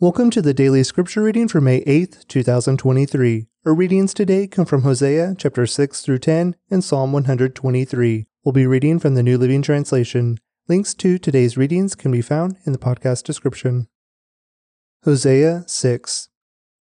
Welcome to the daily scripture reading for May 8th, 2023. Our readings today come from Hosea chapter 6 through 10 and Psalm 123. We'll be reading from the New Living Translation. Links to today's readings can be found in the podcast description. Hosea 6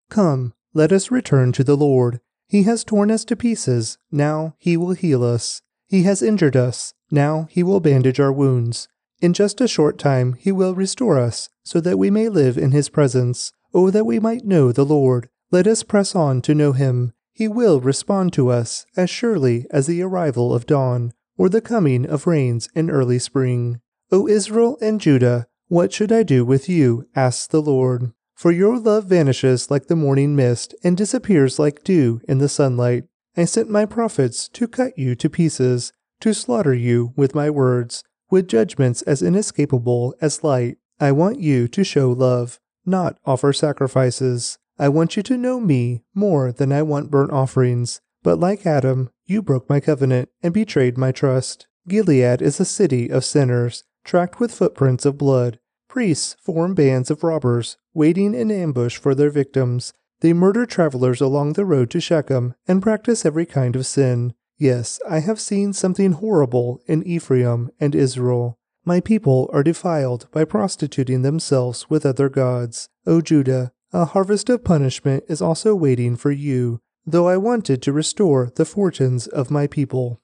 Come, let us return to the Lord. He has torn us to pieces, now he will heal us. He has injured us, now he will bandage our wounds. In just a short time he will restore us, so that we may live in his presence. Oh, that we might know the Lord. Let us press on to know him. He will respond to us as surely as the arrival of dawn, or the coming of rains in early spring. O Israel and Judah, what should I do with you? asks the Lord. For your love vanishes like the morning mist and disappears like dew in the sunlight. I sent my prophets to cut you to pieces, to slaughter you with my words with judgments as inescapable as light. I want you to show love, not offer sacrifices. I want you to know me more than I want burnt offerings. But like Adam, you broke my covenant and betrayed my trust. Gilead is a city of sinners, tracked with footprints of blood. Priests form bands of robbers, waiting in ambush for their victims. They murder travelers along the road to Shechem and practice every kind of sin. Yes, I have seen something horrible in Ephraim and Israel. My people are defiled by prostituting themselves with other gods. O Judah, a harvest of punishment is also waiting for you, though I wanted to restore the fortunes of my people.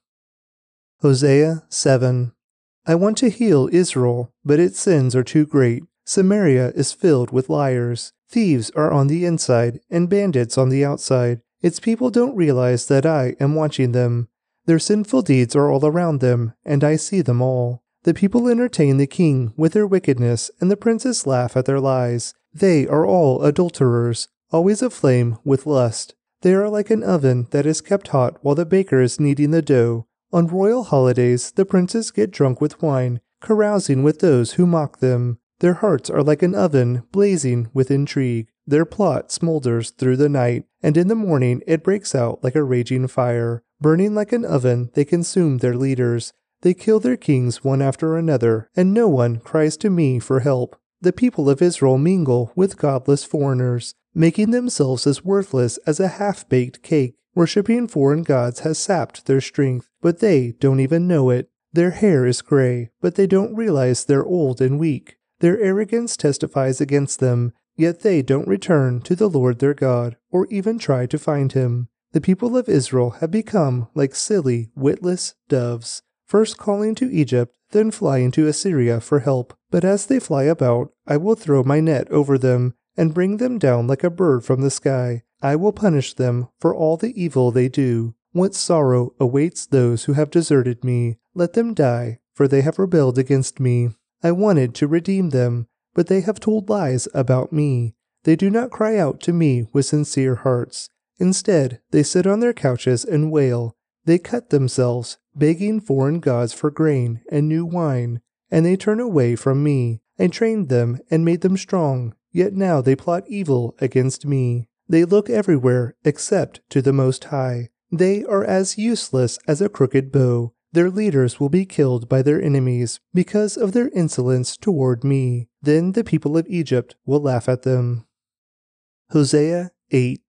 Hosea 7 I want to heal Israel, but its sins are too great. Samaria is filled with liars. Thieves are on the inside and bandits on the outside. Its people don't realize that I am watching them. Their sinful deeds are all around them, and I see them all. The people entertain the king with their wickedness, and the princes laugh at their lies. They are all adulterers, always aflame with lust. They are like an oven that is kept hot while the baker is kneading the dough. On royal holidays, the princes get drunk with wine, carousing with those who mock them. Their hearts are like an oven blazing with intrigue. Their plot smolders through the night, and in the morning it breaks out like a raging fire. Burning like an oven, they consume their leaders. They kill their kings one after another, and no one cries to me for help. The people of Israel mingle with godless foreigners, making themselves as worthless as a half baked cake. Worshipping foreign gods has sapped their strength, but they don't even know it. Their hair is gray, but they don't realize they're old and weak. Their arrogance testifies against them, Yet they don't return to the Lord their God, or even try to find him. The people of Israel have become like silly, witless doves, first calling to Egypt, then flying to Assyria for help. But as they fly about, I will throw my net over them, and bring them down like a bird from the sky. I will punish them for all the evil they do. What sorrow awaits those who have deserted me? Let them die, for they have rebelled against me. I wanted to redeem them but they have told lies about me. They do not cry out to me with sincere hearts. Instead, they sit on their couches and wail. They cut themselves, begging foreign gods for grain and new wine, and they turn away from me. I trained them and made them strong, yet now they plot evil against me. They look everywhere except to the Most High. They are as useless as a crooked bow. Their leaders will be killed by their enemies because of their insolence toward me. Then the people of Egypt will laugh at them. Hosea 8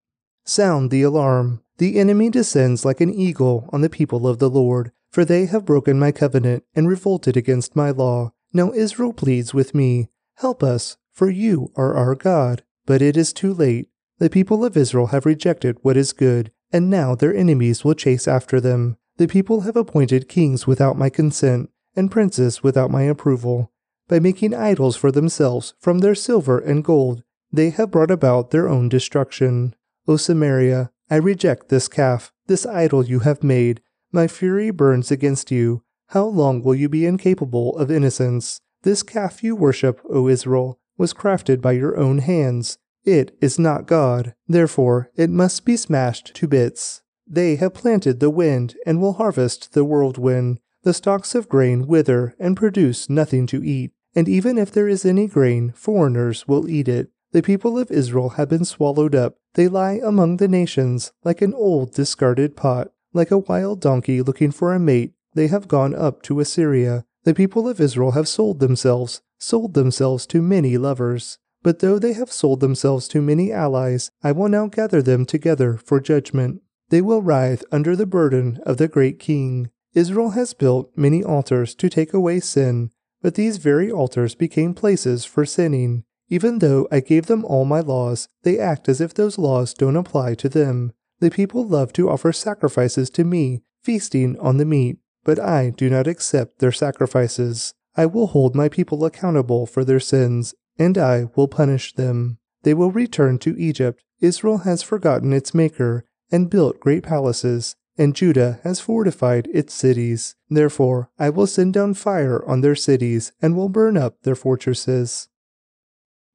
Sound the alarm. The enemy descends like an eagle on the people of the Lord, for they have broken my covenant and revolted against my law. Now Israel pleads with me, Help us, for you are our God. But it is too late. The people of Israel have rejected what is good, and now their enemies will chase after them. The people have appointed kings without my consent, and princes without my approval. By making idols for themselves from their silver and gold, they have brought about their own destruction. O Samaria, I reject this calf, this idol you have made. My fury burns against you. How long will you be incapable of innocence? This calf you worship, O Israel, was crafted by your own hands. It is not God, therefore it must be smashed to bits. They have planted the wind and will harvest the whirlwind. The stalks of grain wither and produce nothing to eat, and even if there is any grain, foreigners will eat it. The people of Israel have been swallowed up. They lie among the nations like an old discarded pot. Like a wild donkey looking for a mate, they have gone up to Assyria. The people of Israel have sold themselves, sold themselves to many lovers. But though they have sold themselves to many allies, I will now gather them together for judgment. They will writhe under the burden of the great king. Israel has built many altars to take away sin, but these very altars became places for sinning. Even though I gave them all my laws, they act as if those laws don't apply to them. The people love to offer sacrifices to me, feasting on the meat, but I do not accept their sacrifices. I will hold my people accountable for their sins, and I will punish them. They will return to Egypt. Israel has forgotten its Maker and built great palaces, and Judah has fortified its cities. Therefore, I will send down fire on their cities and will burn up their fortresses.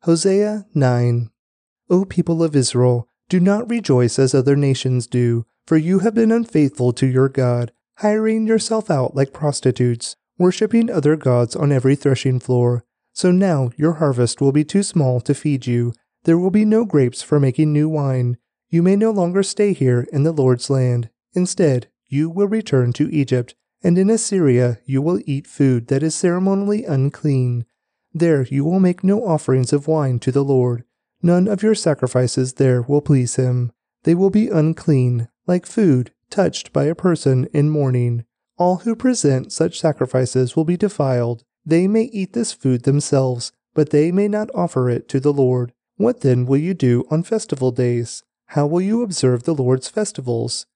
Hosea 9 O people of Israel, do not rejoice as other nations do, for you have been unfaithful to your God, hiring yourself out like prostitutes, worshipping other gods on every threshing floor. So now your harvest will be too small to feed you. There will be no grapes for making new wine. You may no longer stay here in the Lord's land. Instead, you will return to Egypt, and in Assyria you will eat food that is ceremonially unclean. There you will make no offerings of wine to the Lord. None of your sacrifices there will please him. They will be unclean, like food touched by a person in mourning. All who present such sacrifices will be defiled. They may eat this food themselves, but they may not offer it to the Lord. What then will you do on festival days? How will you observe the Lord's festivals?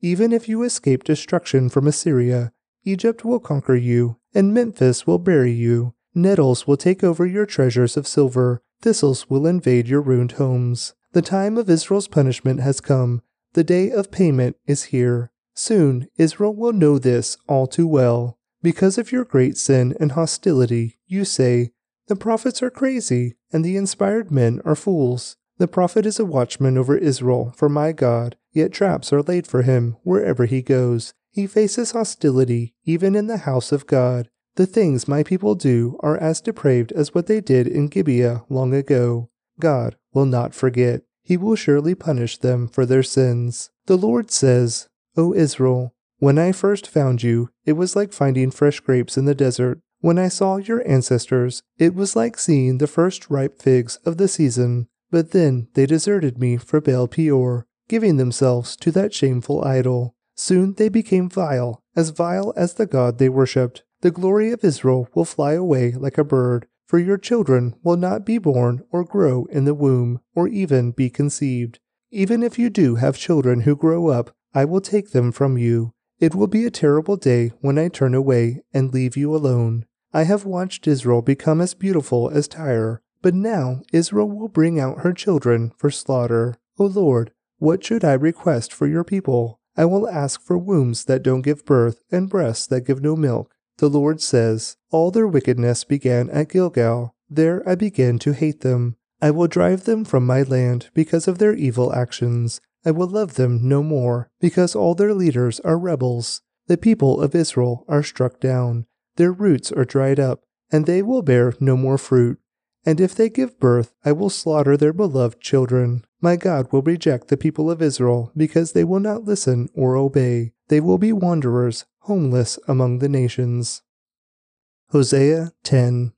Even if you escape destruction from Assyria, Egypt will conquer you, and Memphis will bury you. Nettles will take over your treasures of silver, thistles will invade your ruined homes. The time of Israel's punishment has come. The day of payment is here. Soon Israel will know this all too well. Because of your great sin and hostility, you say, The prophets are crazy, and the inspired men are fools. The prophet is a watchman over Israel for my God, yet traps are laid for him wherever he goes. He faces hostility even in the house of God. The things my people do are as depraved as what they did in Gibeah long ago. God will not forget. He will surely punish them for their sins. The Lord says, O Israel, when I first found you, it was like finding fresh grapes in the desert. When I saw your ancestors, it was like seeing the first ripe figs of the season. But then they deserted me for Baal Peor, giving themselves to that shameful idol. Soon they became vile, as vile as the God they worshipped. The glory of Israel will fly away like a bird, for your children will not be born or grow in the womb, or even be conceived. Even if you do have children who grow up, I will take them from you it will be a terrible day when I turn away and leave you alone. I have watched Israel become as beautiful as Tyre, but now Israel will bring out her children for slaughter. O Lord, what should I request for your people? I will ask for wombs that don't give birth and breasts that give no milk. The Lord says, All their wickedness began at Gilgal. There I began to hate them. I will drive them from my land because of their evil actions. I will love them no more, because all their leaders are rebels. The people of Israel are struck down, their roots are dried up, and they will bear no more fruit. And if they give birth, I will slaughter their beloved children. My God will reject the people of Israel because they will not listen or obey. They will be wanderers, homeless among the nations. Hosea 10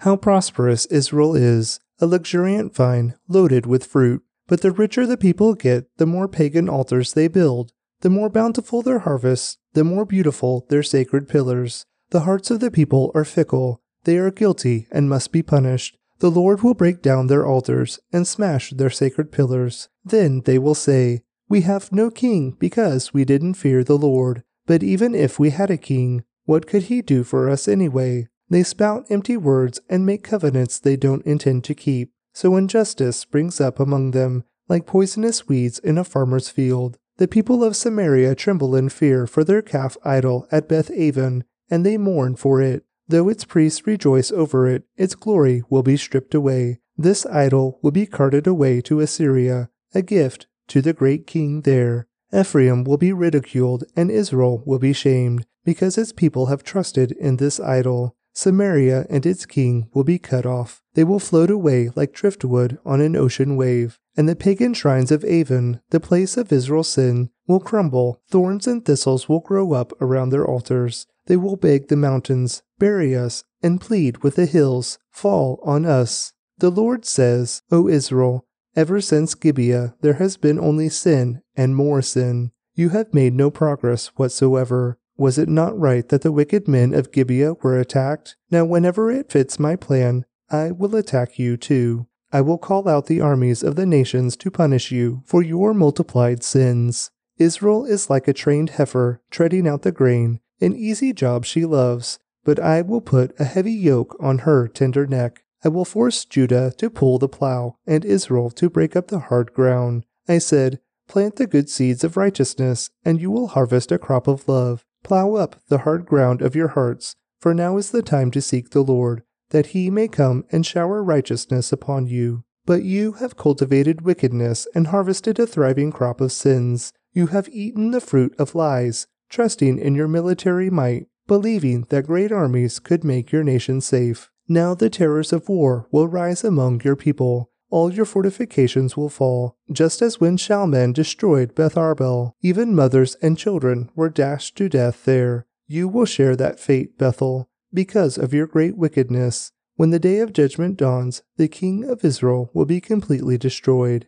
How prosperous Israel is, a luxuriant vine loaded with fruit. But the richer the people get, the more pagan altars they build. The more bountiful their harvests, the more beautiful their sacred pillars. The hearts of the people are fickle. They are guilty and must be punished. The Lord will break down their altars and smash their sacred pillars. Then they will say, We have no king because we didn't fear the Lord. But even if we had a king, what could he do for us anyway? They spout empty words and make covenants they don't intend to keep. So injustice springs up among them, like poisonous weeds in a farmer's field. The people of Samaria tremble in fear for their calf idol at Beth Aven, and they mourn for it. Though its priests rejoice over it, its glory will be stripped away. This idol will be carted away to Assyria, a gift to the great king there. Ephraim will be ridiculed, and Israel will be shamed, because its people have trusted in this idol. Samaria and its king will be cut off. They will float away like driftwood on an ocean wave. And the pagan shrines of Aven, the place of Israel's sin, will crumble. Thorns and thistles will grow up around their altars. They will beg the mountains, bury us, and plead with the hills, fall on us. The Lord says, O Israel, ever since Gibeah there has been only sin and more sin. You have made no progress whatsoever. Was it not right that the wicked men of Gibeah were attacked? Now, whenever it fits my plan, I will attack you too. I will call out the armies of the nations to punish you for your multiplied sins. Israel is like a trained heifer treading out the grain, an easy job she loves, but I will put a heavy yoke on her tender neck. I will force Judah to pull the plow, and Israel to break up the hard ground. I said, Plant the good seeds of righteousness, and you will harvest a crop of love. Plow up the hard ground of your hearts, for now is the time to seek the Lord that he may come and shower righteousness upon you. But you have cultivated wickedness and harvested a thriving crop of sins. You have eaten the fruit of lies, trusting in your military might, believing that great armies could make your nation safe. Now the terrors of war will rise among your people. All your fortifications will fall, just as when Shalman destroyed Beth Arbel. Even mothers and children were dashed to death there. You will share that fate, Bethel because of your great wickedness. When the day of judgment dawns, the king of Israel will be completely destroyed.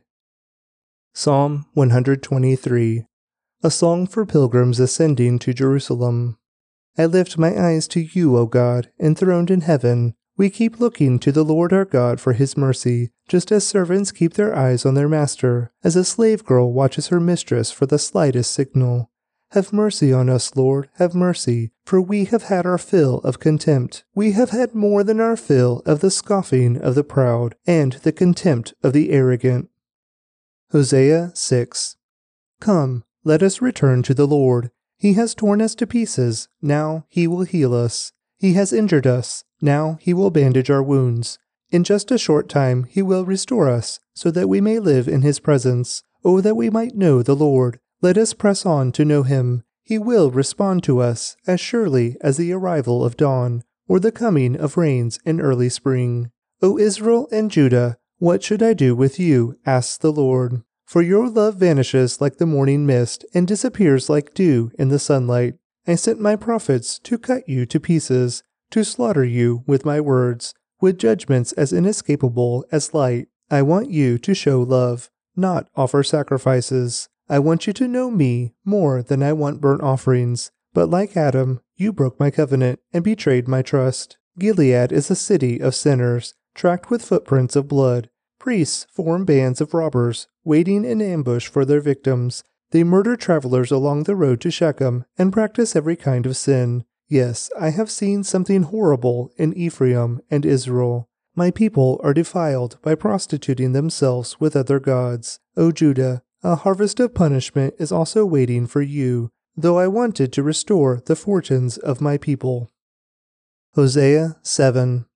Psalm 123 A song for pilgrims ascending to Jerusalem. I lift my eyes to you, O God, enthroned in heaven. We keep looking to the Lord our God for his mercy, just as servants keep their eyes on their master, as a slave girl watches her mistress for the slightest signal. Have mercy on us, Lord, have mercy, for we have had our fill of contempt. We have had more than our fill of the scoffing of the proud and the contempt of the arrogant. Hosea 6 Come, let us return to the Lord. He has torn us to pieces, now he will heal us. He has injured us, now he will bandage our wounds. In just a short time he will restore us, so that we may live in his presence. Oh, that we might know the Lord. Let us press on to know him. He will respond to us as surely as the arrival of dawn or the coming of rains in early spring. O Israel and Judah, what should I do with you? asks the Lord. For your love vanishes like the morning mist and disappears like dew in the sunlight. I sent my prophets to cut you to pieces, to slaughter you with my words, with judgments as inescapable as light. I want you to show love, not offer sacrifices. I want you to know me more than I want burnt offerings. But like Adam, you broke my covenant and betrayed my trust. Gilead is a city of sinners, tracked with footprints of blood. Priests form bands of robbers, waiting in ambush for their victims. They murder travelers along the road to Shechem and practice every kind of sin. Yes, I have seen something horrible in Ephraim and Israel. My people are defiled by prostituting themselves with other gods. O Judah, a harvest of punishment is also waiting for you, though I wanted to restore the fortunes of my people. Hosea 7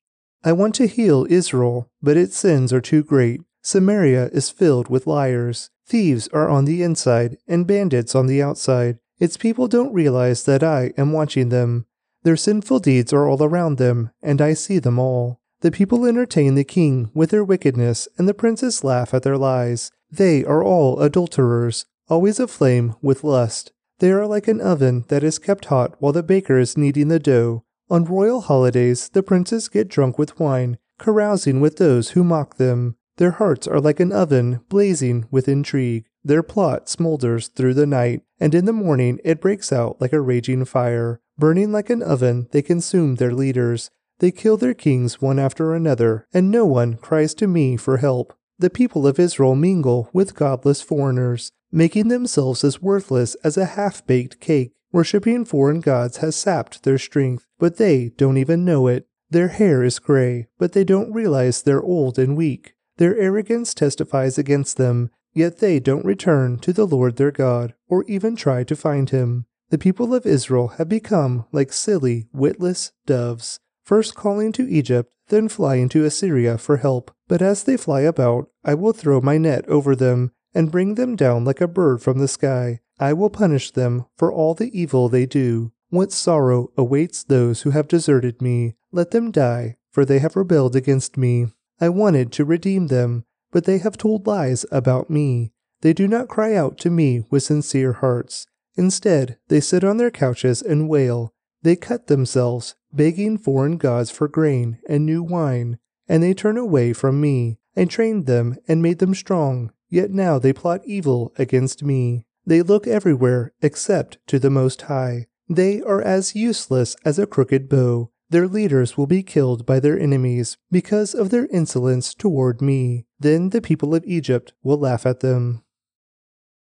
I want to heal Israel, but its sins are too great. Samaria is filled with liars. Thieves are on the inside and bandits on the outside. Its people don't realize that I am watching them. Their sinful deeds are all around them, and I see them all. The people entertain the king with their wickedness, and the princes laugh at their lies. They are all adulterers, always aflame with lust. They are like an oven that is kept hot while the baker is kneading the dough. On royal holidays, the princes get drunk with wine, carousing with those who mock them. Their hearts are like an oven blazing with intrigue. Their plot smolders through the night, and in the morning it breaks out like a raging fire. Burning like an oven, they consume their leaders. They kill their kings one after another, and no one cries to me for help the people of Israel mingle with godless foreigners, making themselves as worthless as a half baked cake. Worshipping foreign gods has sapped their strength, but they don't even know it. Their hair is gray, but they don't realize they're old and weak. Their arrogance testifies against them, yet they don't return to the Lord their God, or even try to find him. The people of Israel have become like silly, witless doves, first calling to Egypt, then flying to Assyria for help. But as they fly about, I will throw my net over them, and bring them down like a bird from the sky. I will punish them for all the evil they do. What sorrow awaits those who have deserted me? Let them die, for they have rebelled against me. I wanted to redeem them, but they have told lies about me. They do not cry out to me with sincere hearts. Instead, they sit on their couches and wail. They cut themselves, begging foreign gods for grain and new wine. and they turn away from me. I trained them and made them strong, yet now they plot evil against me. They look everywhere except to the Most High. They are as useless as a crooked bow. Their leaders will be killed by their enemies because of their insolence toward me. Then the people of Egypt will laugh at them.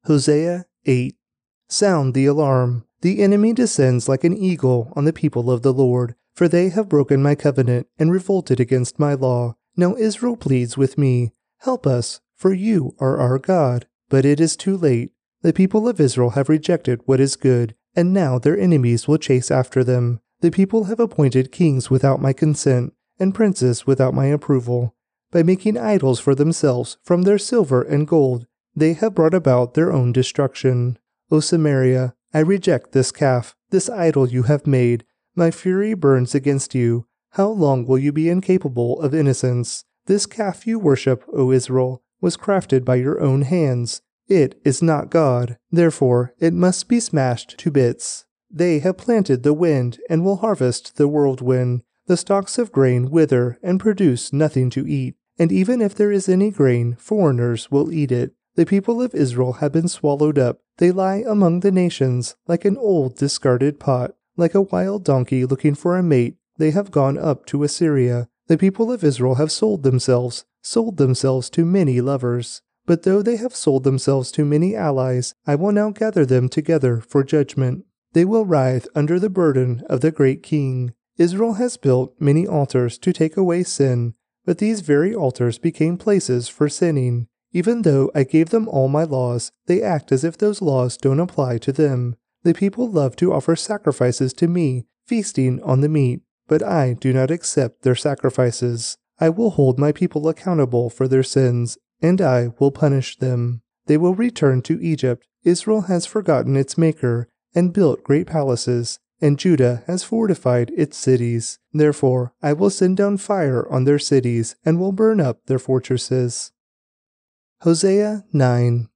Hosea 8 Sound the alarm. The enemy descends like an eagle on the people of the Lord, for they have broken my covenant and revolted against my law. Now Israel pleads with me, Help us, for you are our God. But it is too late. The people of Israel have rejected what is good, and now their enemies will chase after them. The people have appointed kings without my consent, and princes without my approval. By making idols for themselves from their silver and gold, they have brought about their own destruction. O Samaria, I reject this calf, this idol you have made. My fury burns against you. How long will you be incapable of innocence? This calf you worship, O Israel, was crafted by your own hands. It is not God, therefore it must be smashed to bits. They have planted the wind and will harvest the whirlwind. The stalks of grain wither and produce nothing to eat, and even if there is any grain, foreigners will eat it. The people of Israel have been swallowed up. They lie among the nations like an old discarded pot, like a wild donkey looking for a mate. They have gone up to Assyria. The people of Israel have sold themselves, sold themselves to many lovers. But though they have sold themselves to many allies, I will now gather them together for judgment. They will writhe under the burden of the great king. Israel has built many altars to take away sin, but these very altars became places for sinning. Even though I gave them all my laws, they act as if those laws don't apply to them. The people love to offer sacrifices to me, feasting on the meat, but I do not accept their sacrifices. I will hold my people accountable for their sins, and I will punish them. They will return to Egypt. Israel has forgotten its Maker and built great palaces, and Judah has fortified its cities. Therefore, I will send down fire on their cities and will burn up their fortresses. Hosea 9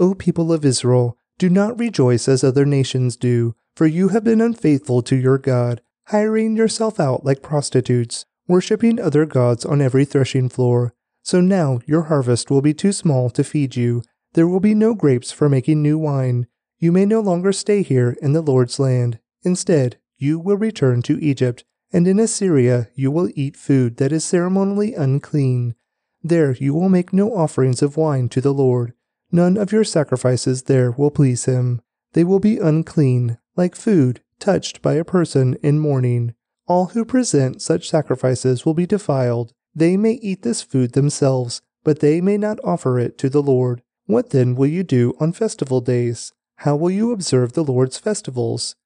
O people of Israel, do not rejoice as other nations do, for you have been unfaithful to your God, hiring yourself out like prostitutes, worshipping other gods on every threshing floor. So now your harvest will be too small to feed you. There will be no grapes for making new wine. You may no longer stay here in the Lord's land. Instead, you will return to Egypt, and in Assyria you will eat food that is ceremonially unclean. There you will make no offerings of wine to the Lord. None of your sacrifices there will please him. They will be unclean, like food touched by a person in mourning. All who present such sacrifices will be defiled. They may eat this food themselves, but they may not offer it to the Lord. What then will you do on festival days? How will you observe the Lord's festivals?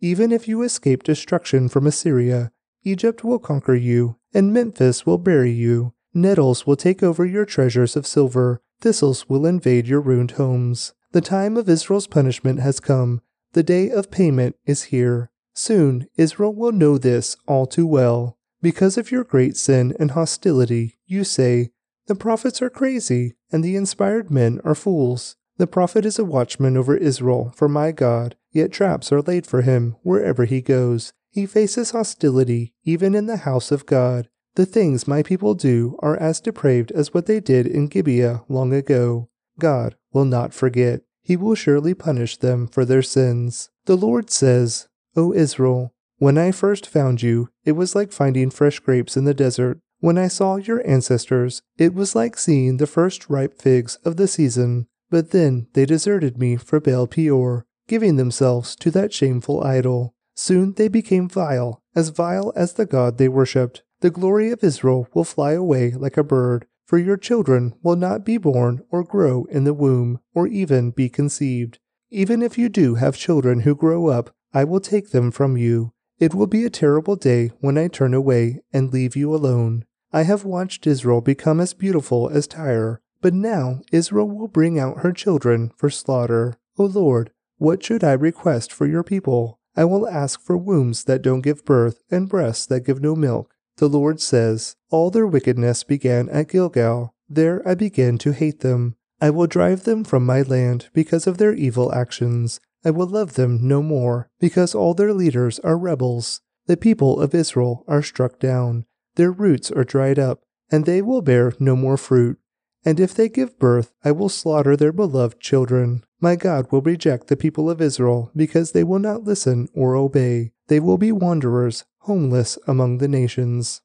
Even if you escape destruction from Assyria, Egypt will conquer you, and Memphis will bury you. Nettles will take over your treasures of silver, thistles will invade your ruined homes. The time of Israel's punishment has come, the day of payment is here. Soon Israel will know this all too well. Because of your great sin and hostility, you say, The prophets are crazy, and the inspired men are fools. The prophet is a watchman over Israel for my God, yet traps are laid for him wherever he goes. He faces hostility even in the house of God. The things my people do are as depraved as what they did in Gibeah long ago. God will not forget. He will surely punish them for their sins. The Lord says, O Israel, when I first found you, it was like finding fresh grapes in the desert. When I saw your ancestors, it was like seeing the first ripe figs of the season. But then they deserted me for Baal Peor, giving themselves to that shameful idol. Soon they became vile, as vile as the God they worshipped. The glory of Israel will fly away like a bird, for your children will not be born or grow in the womb, or even be conceived. Even if you do have children who grow up, I will take them from you. It will be a terrible day when I turn away and leave you alone. I have watched Israel become as beautiful as Tyre, but now Israel will bring out her children for slaughter. O Lord, what should I request for your people? I will ask for wombs that don't give birth and breasts that give no milk. The Lord says, All their wickedness began at Gilgal. There I began to hate them. I will drive them from my land because of their evil actions. I will love them no more, because all their leaders are rebels. The people of Israel are struck down. Their roots are dried up, and they will bear no more fruit. And if they give birth, I will slaughter their beloved children. My God will reject the people of Israel because they will not listen or obey. They will be wanderers, homeless among the nations.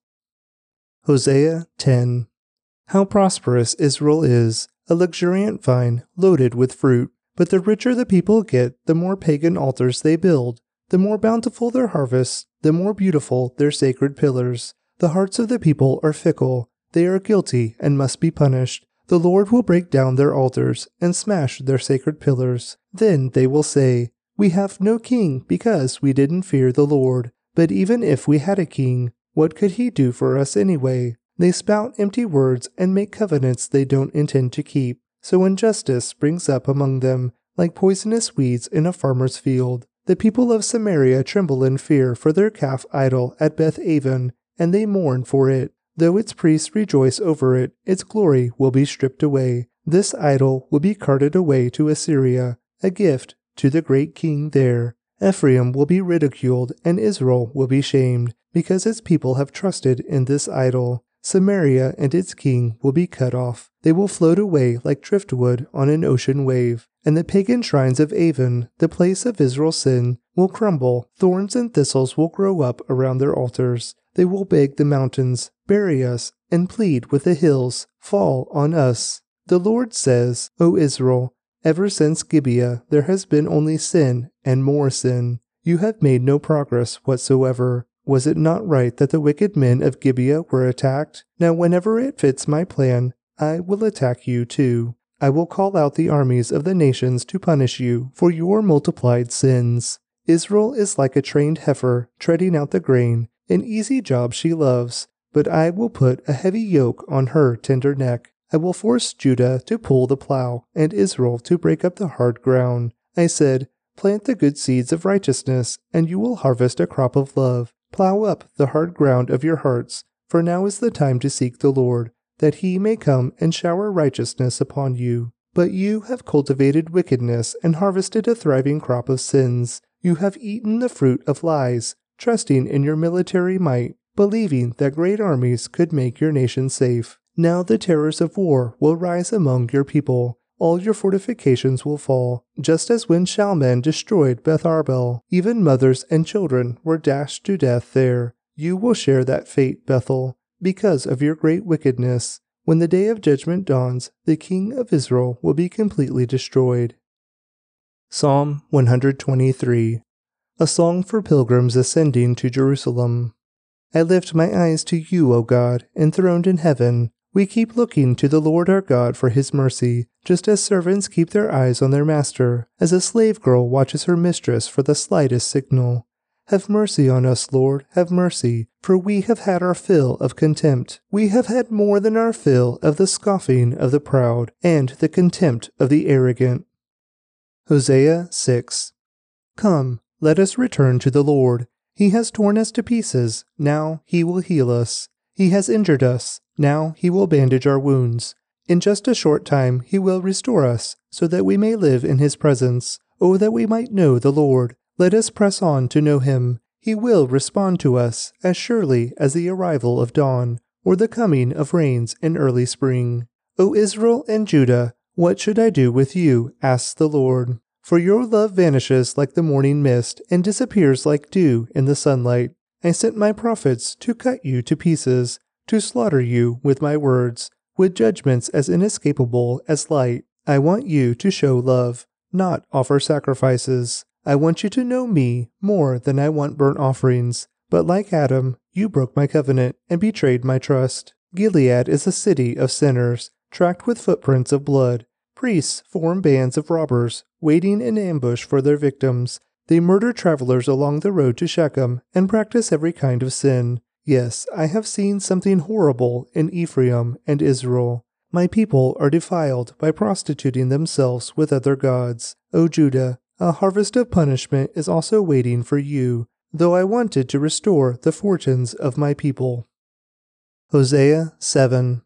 Hosea 10 How prosperous Israel is, a luxuriant vine loaded with fruit. But the richer the people get, the more pagan altars they build. The more bountiful their harvests, the more beautiful their sacred pillars. The hearts of the people are fickle. They are guilty and must be punished. The Lord will break down their altars and smash their sacred pillars. Then they will say, We have no king because we didn't fear the Lord. But even if we had a king, what could he do for us anyway? They spout empty words and make covenants they don't intend to keep. So injustice springs up among them, like poisonous weeds in a farmer's field. The people of Samaria tremble in fear for their calf idol at Beth Aven, and they mourn for it. Though its priests rejoice over it, its glory will be stripped away. This idol will be carted away to Assyria, a gift to the great king there. Ephraim will be ridiculed, and Israel will be shamed, because its people have trusted in this idol. Samaria and its king will be cut off. They will float away like driftwood on an ocean wave. And the pagan shrines of Aven, the place of Israel's sin, will crumble. Thorns and thistles will grow up around their altars. They will beg the mountains, bury us, and plead with the hills, fall on us. The Lord says, O Israel, ever since Gibeah there has been only sin and more sin. You have made no progress whatsoever. Was it not right that the wicked men of Gibeah were attacked? Now, whenever it fits my plan, I will attack you too. I will call out the armies of the nations to punish you for your multiplied sins. Israel is like a trained heifer treading out the grain an easy job she loves, but I will put a heavy yoke on her tender neck. I will force Judah to pull the plow, and Israel to break up the hard ground. I said, Plant the good seeds of righteousness, and you will harvest a crop of love. Plow up the hard ground of your hearts, for now is the time to seek the Lord, that he may come and shower righteousness upon you. But you have cultivated wickedness and harvested a thriving crop of sins. You have eaten the fruit of lies trusting in your military might, believing that great armies could make your nation safe. Now the terrors of war will rise among your people. All your fortifications will fall, just as when Shalman destroyed Beth Arbel. Even mothers and children were dashed to death there. You will share that fate, Bethel, because of your great wickedness. When the day of judgment dawns, the king of Israel will be completely destroyed. Psalm 123 a song for pilgrims ascending to Jerusalem. I lift my eyes to you, O God, enthroned in heaven. We keep looking to the Lord our God for his mercy, just as servants keep their eyes on their master, as a slave girl watches her mistress for the slightest signal. Have mercy on us, Lord, have mercy, for we have had our fill of contempt. We have had more than our fill of the scoffing of the proud and the contempt of the arrogant. Hosea 6 Come, let us return to the Lord. He has torn us to pieces, now he will heal us. He has injured us, now he will bandage our wounds. In just a short time he will restore us, so that we may live in his presence. Oh, that we might know the Lord. Let us press on to know him. He will respond to us as surely as the arrival of dawn, or the coming of rains in early spring. O Israel and Judah, what should I do with you? asks the Lord. For your love vanishes like the morning mist and disappears like dew in the sunlight. I sent my prophets to cut you to pieces, to slaughter you with my words, with judgments as inescapable as light. I want you to show love, not offer sacrifices. I want you to know me more than I want burnt offerings. But like Adam, you broke my covenant and betrayed my trust. Gilead is a city of sinners, tracked with footprints of blood. Priests form bands of robbers, waiting in ambush for their victims. They murder travelers along the road to Shechem and practice every kind of sin. Yes, I have seen something horrible in Ephraim and Israel. My people are defiled by prostituting themselves with other gods. O Judah, a harvest of punishment is also waiting for you, though I wanted to restore the fortunes of my people. Hosea 7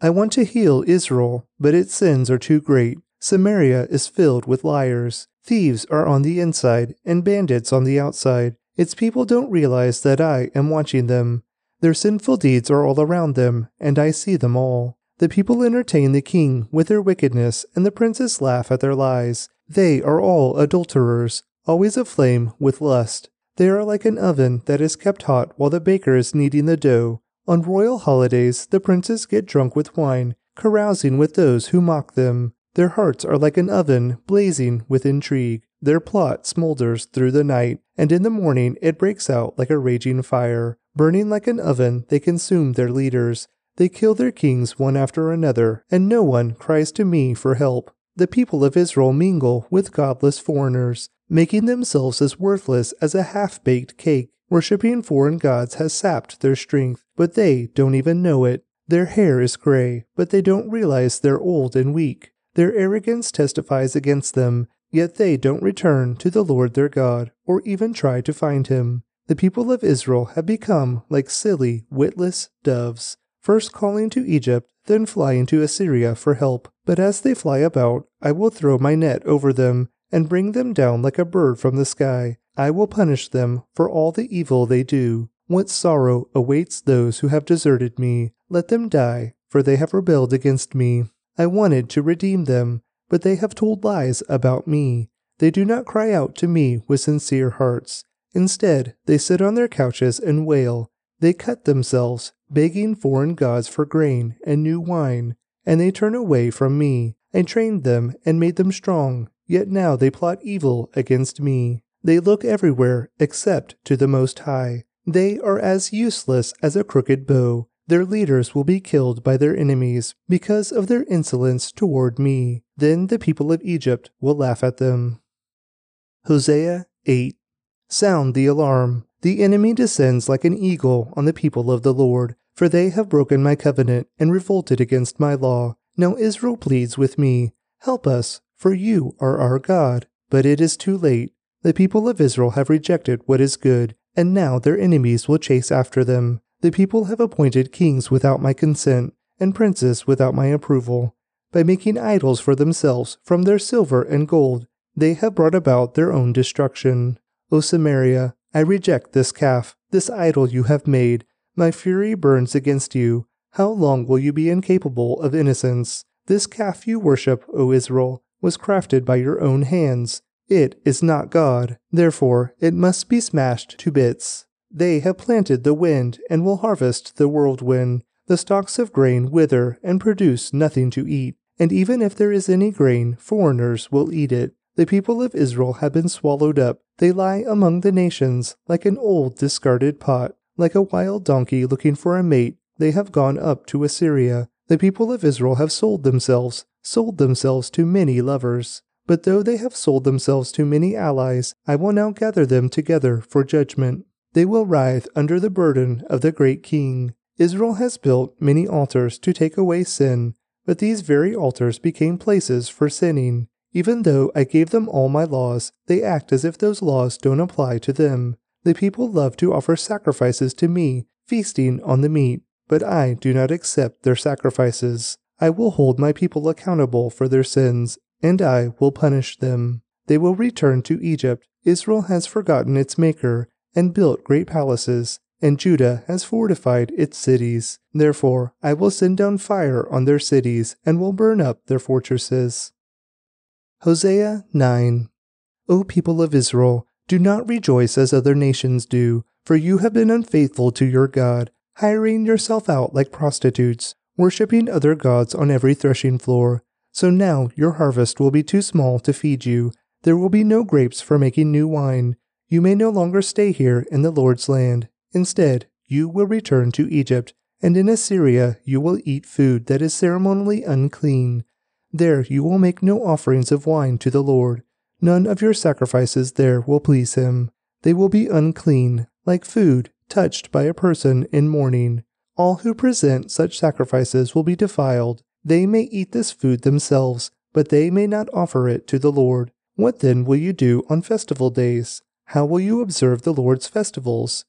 I want to heal Israel, but its sins are too great. Samaria is filled with liars. Thieves are on the inside and bandits on the outside. Its people don't realize that I am watching them. Their sinful deeds are all around them, and I see them all. The people entertain the king with their wickedness, and the princes laugh at their lies. They are all adulterers, always aflame with lust. They are like an oven that is kept hot while the baker is kneading the dough. On royal holidays, the princes get drunk with wine, carousing with those who mock them. Their hearts are like an oven blazing with intrigue. Their plot smolders through the night, and in the morning it breaks out like a raging fire. Burning like an oven, they consume their leaders. They kill their kings one after another, and no one cries to me for help. The people of Israel mingle with godless foreigners, making themselves as worthless as a half baked cake. Worshipping foreign gods has sapped their strength, but they don't even know it. Their hair is gray, but they don't realize they're old and weak. Their arrogance testifies against them, Yet they don't return to the Lord their God, or even try to find him. The people of Israel have become like silly, witless doves, first calling to Egypt, then fly into Assyria for help. But as they fly about, I will throw my net over them, and bring them down like a bird from the sky. I will punish them for all the evil they do. What sorrow awaits those who have deserted me? Let them die, for they have rebelled against me. I wanted to redeem them but they have told lies about me. They do not cry out to me with sincere hearts. Instead, they sit on their couches and wail. They cut themselves, begging foreign gods for grain and new wine, and they turn away from me. I trained them and made them strong, yet now they plot evil against me. They look everywhere except to the Most High. They are as useless as a crooked bow. Their leaders will be killed by their enemies because of their insolence toward me. Then the people of Egypt will laugh at them. Hosea 8 Sound the alarm. The enemy descends like an eagle on the people of the Lord, for they have broken my covenant and revolted against my law. Now Israel pleads with me, Help us, for you are our God. But it is too late. The people of Israel have rejected what is good, and now their enemies will chase after them. The people have appointed kings without my consent, and princes without my approval. By making idols for themselves from their silver and gold, they have brought about their own destruction. O Samaria, I reject this calf, this idol you have made. My fury burns against you. How long will you be incapable of innocence? This calf you worship, O Israel, was crafted by your own hands. It is not God, therefore it must be smashed to bits. They have planted the wind and will harvest the whirlwind. The stalks of grain wither and produce nothing to eat, and even if there is any grain, foreigners will eat it. The people of Israel have been swallowed up. They lie among the nations like an old discarded pot, like a wild donkey looking for a mate. They have gone up to Assyria. The people of Israel have sold themselves, sold themselves to many lovers. But though they have sold themselves to many allies, I will now gather them together for judgment. They will writhe under the burden of the great king. Israel has built many altars to take away sin, but these very altars became places for sinning. Even though I gave them all my laws, they act as if those laws don't apply to them. The people love to offer sacrifices to me, feasting on the meat, but I do not accept their sacrifices. I will hold my people accountable for their sins, and I will punish them. They will return to Egypt. Israel has forgotten its Maker and built great palaces, and Judah has fortified its cities. Therefore, I will send down fire on their cities and will burn up their fortresses. Hosea 9 O people of Israel, do not rejoice as other nations do, for you have been unfaithful to your God, hiring yourself out like prostitutes, worshipping other gods on every threshing floor. So now your harvest will be too small to feed you. There will be no grapes for making new wine you may no longer stay here in the Lord's land. Instead, you will return to Egypt, and in Assyria you will eat food that is ceremonially unclean. There you will make no offerings of wine to the Lord. None of your sacrifices there will please him. They will be unclean, like food touched by a person in mourning. All who present such sacrifices will be defiled. They may eat this food themselves, but they may not offer it to the Lord. What then will you do on festival days? How will you observe the Lord's festivals?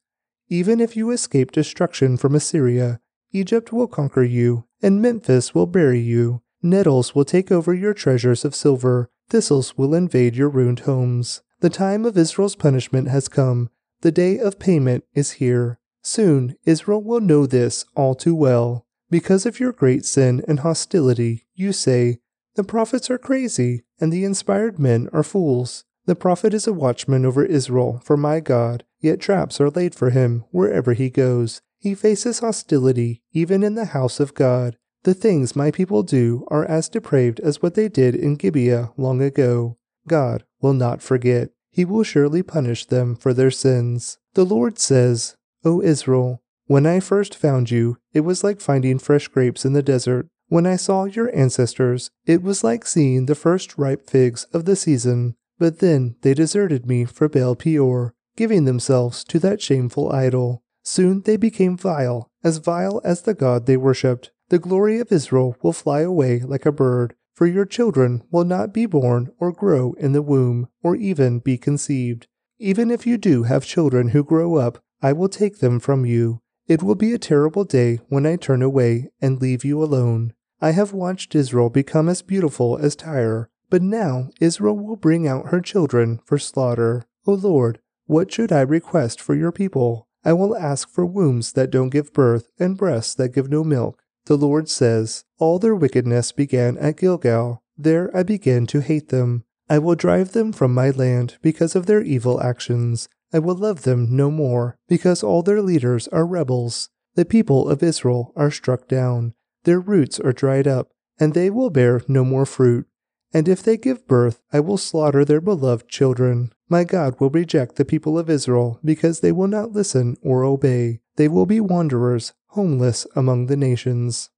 Even if you escape destruction from Assyria, Egypt will conquer you, and Memphis will bury you. Nettles will take over your treasures of silver, thistles will invade your ruined homes. The time of Israel's punishment has come. The day of payment is here. Soon Israel will know this all too well. Because of your great sin and hostility, you say, The prophets are crazy, and the inspired men are fools. The prophet is a watchman over Israel for my God, yet traps are laid for him wherever he goes. He faces hostility even in the house of God. The things my people do are as depraved as what they did in Gibeah long ago. God will not forget. He will surely punish them for their sins. The Lord says, O Israel, when I first found you, it was like finding fresh grapes in the desert. When I saw your ancestors, it was like seeing the first ripe figs of the season. But then they deserted me for Baal Peor, giving themselves to that shameful idol. Soon they became vile, as vile as the God they worshipped. The glory of Israel will fly away like a bird, for your children will not be born or grow in the womb, or even be conceived. Even if you do have children who grow up, I will take them from you. It will be a terrible day when I turn away and leave you alone. I have watched Israel become as beautiful as Tyre, but now Israel will bring out her children for slaughter. O Lord, what should I request for your people? I will ask for wombs that don't give birth and breasts that give no milk. The Lord says, All their wickedness began at Gilgal. There I began to hate them. I will drive them from my land because of their evil actions. I will love them no more, because all their leaders are rebels. The people of Israel are struck down. Their roots are dried up, and they will bear no more fruit. And if they give birth, I will slaughter their beloved children. My God will reject the people of Israel because they will not listen or obey. They will be wanderers, homeless among the nations.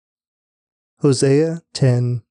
Hosea 10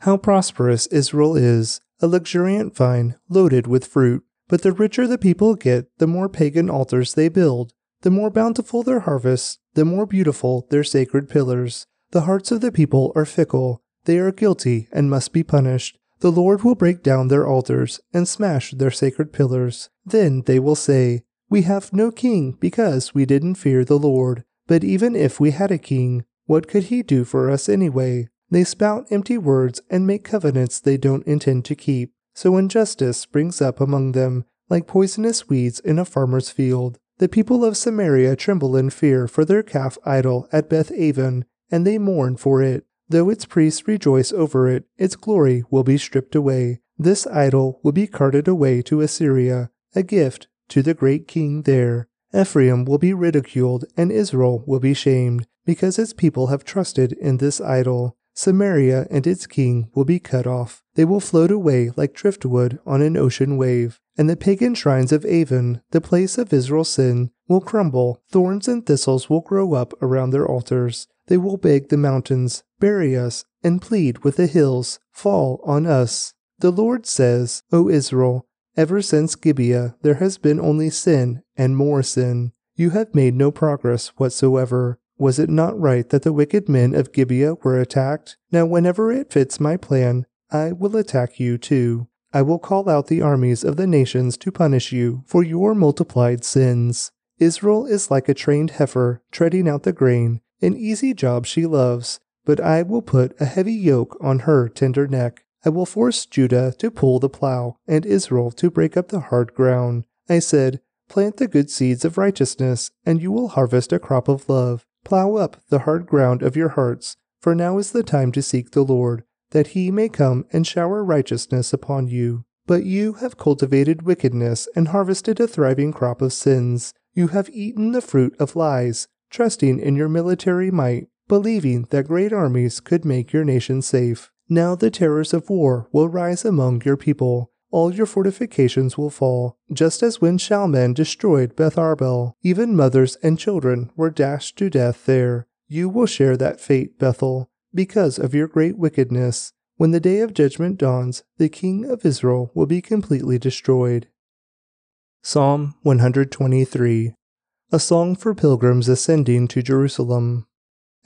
How prosperous Israel is, a luxuriant vine loaded with fruit. But the richer the people get, the more pagan altars they build. The more bountiful their harvests, the more beautiful their sacred pillars. The hearts of the people are fickle. They are guilty and must be punished. The Lord will break down their altars and smash their sacred pillars. Then they will say, We have no king because we didn't fear the Lord. But even if we had a king, what could he do for us anyway? They spout empty words and make covenants they don't intend to keep. So injustice springs up among them, like poisonous weeds in a farmer's field. The people of Samaria tremble in fear for their calf idol at Beth Aven, and they mourn for it. Though its priests rejoice over it, its glory will be stripped away. This idol will be carted away to Assyria, a gift to the great king there. Ephraim will be ridiculed, and Israel will be shamed, because its people have trusted in this idol. Samaria and its king will be cut off. They will float away like driftwood on an ocean wave. And the pagan shrines of Aven, the place of Israel's sin, will crumble. Thorns and thistles will grow up around their altars. They will beg the mountains, bury us, and plead with the hills, fall on us. The Lord says, O Israel, ever since Gibeah there has been only sin and more sin. You have made no progress whatsoever. Was it not right that the wicked men of Gibeah were attacked? Now, whenever it fits my plan, I will attack you too. I will call out the armies of the nations to punish you for your multiplied sins. Israel is like a trained heifer treading out the grain, an easy job she loves, but I will put a heavy yoke on her tender neck. I will force Judah to pull the plow, and Israel to break up the hard ground. I said, Plant the good seeds of righteousness, and you will harvest a crop of love. Plow up the hard ground of your hearts, for now is the time to seek the Lord, that he may come and shower righteousness upon you. But you have cultivated wickedness and harvested a thriving crop of sins. You have eaten the fruit of lies trusting in your military might, believing that great armies could make your nation safe. Now the terrors of war will rise among your people. All your fortifications will fall, just as when Shalman destroyed Beth Arbel. Even mothers and children were dashed to death there. You will share that fate, Bethel, because of your great wickedness. When the day of judgment dawns, the king of Israel will be completely destroyed. Psalm 123 a song for pilgrims ascending to Jerusalem.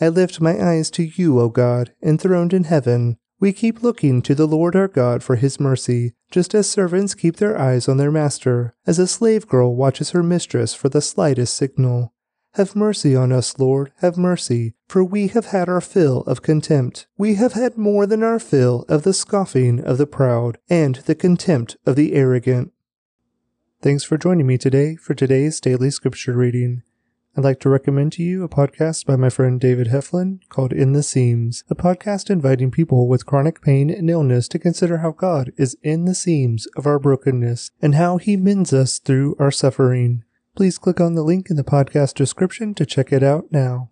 I lift my eyes to you, O God, enthroned in heaven. We keep looking to the Lord our God for his mercy, just as servants keep their eyes on their master, as a slave girl watches her mistress for the slightest signal. Have mercy on us, Lord, have mercy, for we have had our fill of contempt. We have had more than our fill of the scoffing of the proud and the contempt of the arrogant. Thanks for joining me today for today's daily scripture reading. I'd like to recommend to you a podcast by my friend David Heflin called In the Seams, a podcast inviting people with chronic pain and illness to consider how God is in the seams of our brokenness and how he mends us through our suffering. Please click on the link in the podcast description to check it out now.